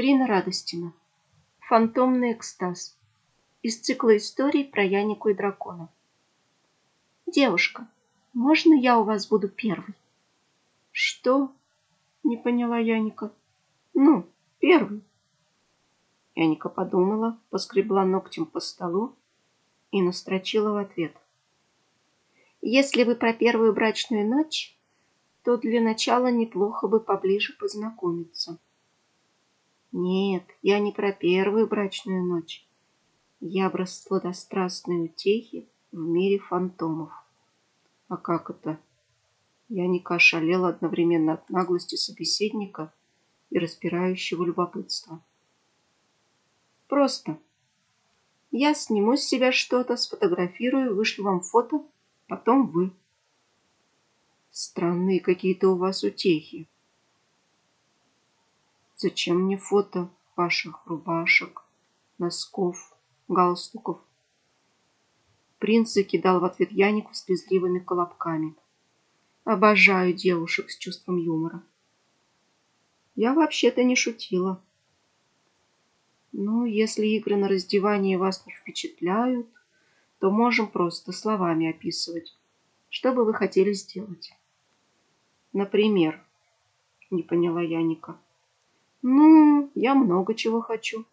Рина Радостина. Фантомный экстаз. Из цикла историй про Янику и дракона. Девушка, можно я у вас буду первый? Что? Не поняла Яника. Ну, первый. Яника подумала, поскребла ногтем по столу и настрочила в ответ. Если вы про первую брачную ночь, то для начала неплохо бы поближе познакомиться. Нет, я не про первую брачную ночь. Я про сладострастные утехи в мире фантомов. А как это? Я не ошалела одновременно от наглости собеседника и распирающего любопытства. Просто. Я сниму с себя что-то, сфотографирую, вышлю вам фото, потом вы. Странные какие-то у вас утехи. Зачем мне фото ваших рубашек, носков, галстуков? Принц закидал в ответ Янику слезливыми колобками. Обожаю девушек с чувством юмора. Я вообще-то не шутила. Ну, если игры на раздевании вас не впечатляют, то можем просто словами описывать, что бы вы хотели сделать. Например, не поняла Яника. Ну, я много чего хочу.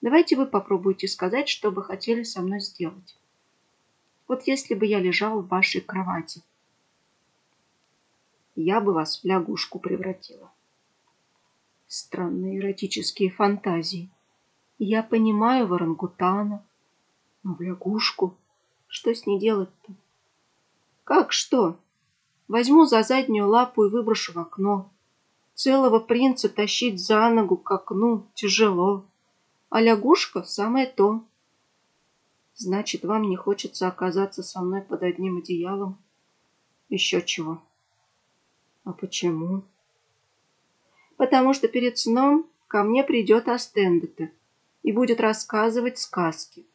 Давайте вы попробуйте сказать, что бы хотели со мной сделать. Вот если бы я лежал в вашей кровати, я бы вас в лягушку превратила. Странные эротические фантазии. Я понимаю в орангутана, но в лягушку что с ней делать-то? Как что? Возьму за заднюю лапу и выброшу в окно. Целого принца тащить за ногу к окну тяжело, а лягушка — самое то. Значит, вам не хочется оказаться со мной под одним одеялом? Еще чего. А почему? Потому что перед сном ко мне придет Астендета и будет рассказывать сказки.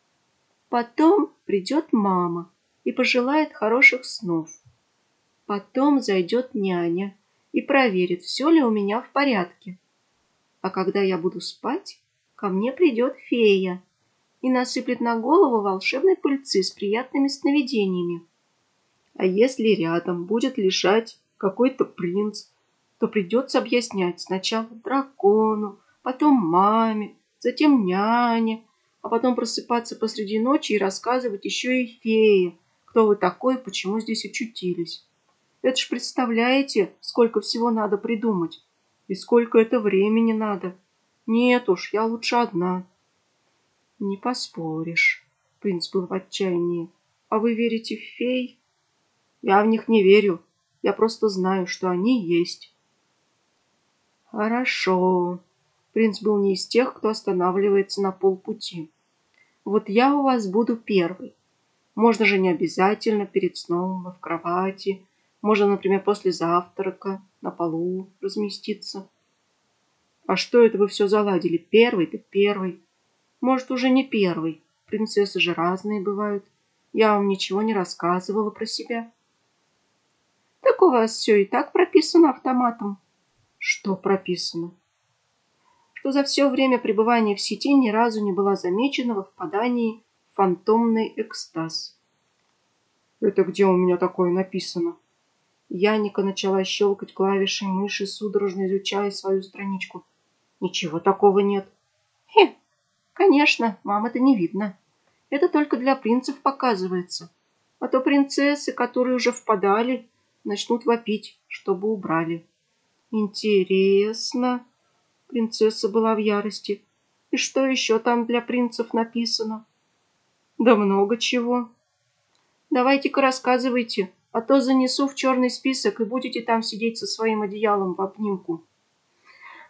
Потом придет мама и пожелает хороших снов. Потом зайдет няня и проверит, все ли у меня в порядке. А когда я буду спать, ко мне придет фея и насыплет на голову волшебной пыльцы с приятными сновидениями. А если рядом будет лежать какой-то принц, то придется объяснять сначала дракону, потом маме, затем няне, а потом просыпаться посреди ночи и рассказывать еще и фее, кто вы такой и почему здесь очутились. Это ж представляете, сколько всего надо придумать, и сколько это времени надо. Нет уж, я лучше одна. Не поспоришь, принц был в отчаянии. А вы верите в фей? Я в них не верю, я просто знаю, что они есть. Хорошо. Принц был не из тех, кто останавливается на полпути. Вот я у вас буду первый. Можно же не обязательно перед сном в кровати. Можно, например, после завтрака на полу разместиться. А что это вы все заладили? Первый ты первый. Может, уже не первый. Принцессы же разные бывают. Я вам ничего не рассказывала про себя. Так у вас все и так прописано автоматом. Что прописано? Что за все время пребывания в сети ни разу не была замечена во впадании фантомный экстаз. Это где у меня такое написано? Яника начала щелкать клавишей мыши, судорожно изучая свою страничку. Ничего такого нет. Хе, конечно, вам это не видно. Это только для принцев показывается. А то принцессы, которые уже впадали, начнут вопить, чтобы убрали. Интересно. Принцесса была в ярости. И что еще там для принцев написано? Да много чего. Давайте-ка рассказывайте, а то занесу в черный список и будете там сидеть со своим одеялом в обнимку.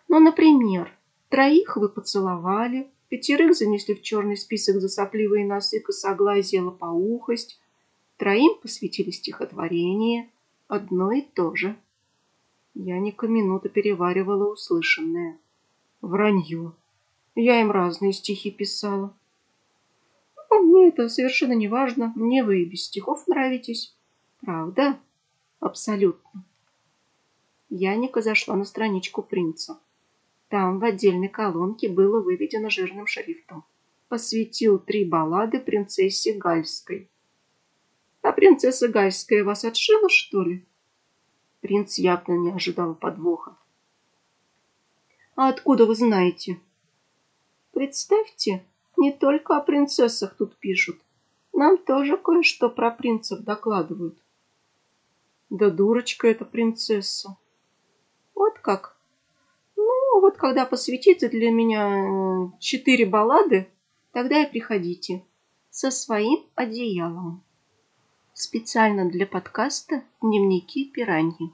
Ну, например, троих вы поцеловали, пятерых занесли в черный список за сопливые носы, косоглазие, лопоухость, троим посвятили стихотворение, одно и то же. Яника минуту переваривала услышанное. Вранье. Я им разные стихи писала. Мне это совершенно не важно. Мне вы и без стихов нравитесь. Правда? Абсолютно. Яника зашла на страничку принца. Там в отдельной колонке было выведено жирным шрифтом. Посвятил три баллады принцессе Гальской. А принцесса Гальская вас отшила, что ли? Принц явно не ожидал подвоха. А откуда вы знаете? Представьте, не только о принцессах тут пишут. Нам тоже кое-что про принцев докладывают. Да дурочка эта принцесса. Вот как? Ну, вот когда посвятите для меня э, четыре баллады, тогда и приходите со своим одеялом. Специально для подкаста «Дневники пираньи».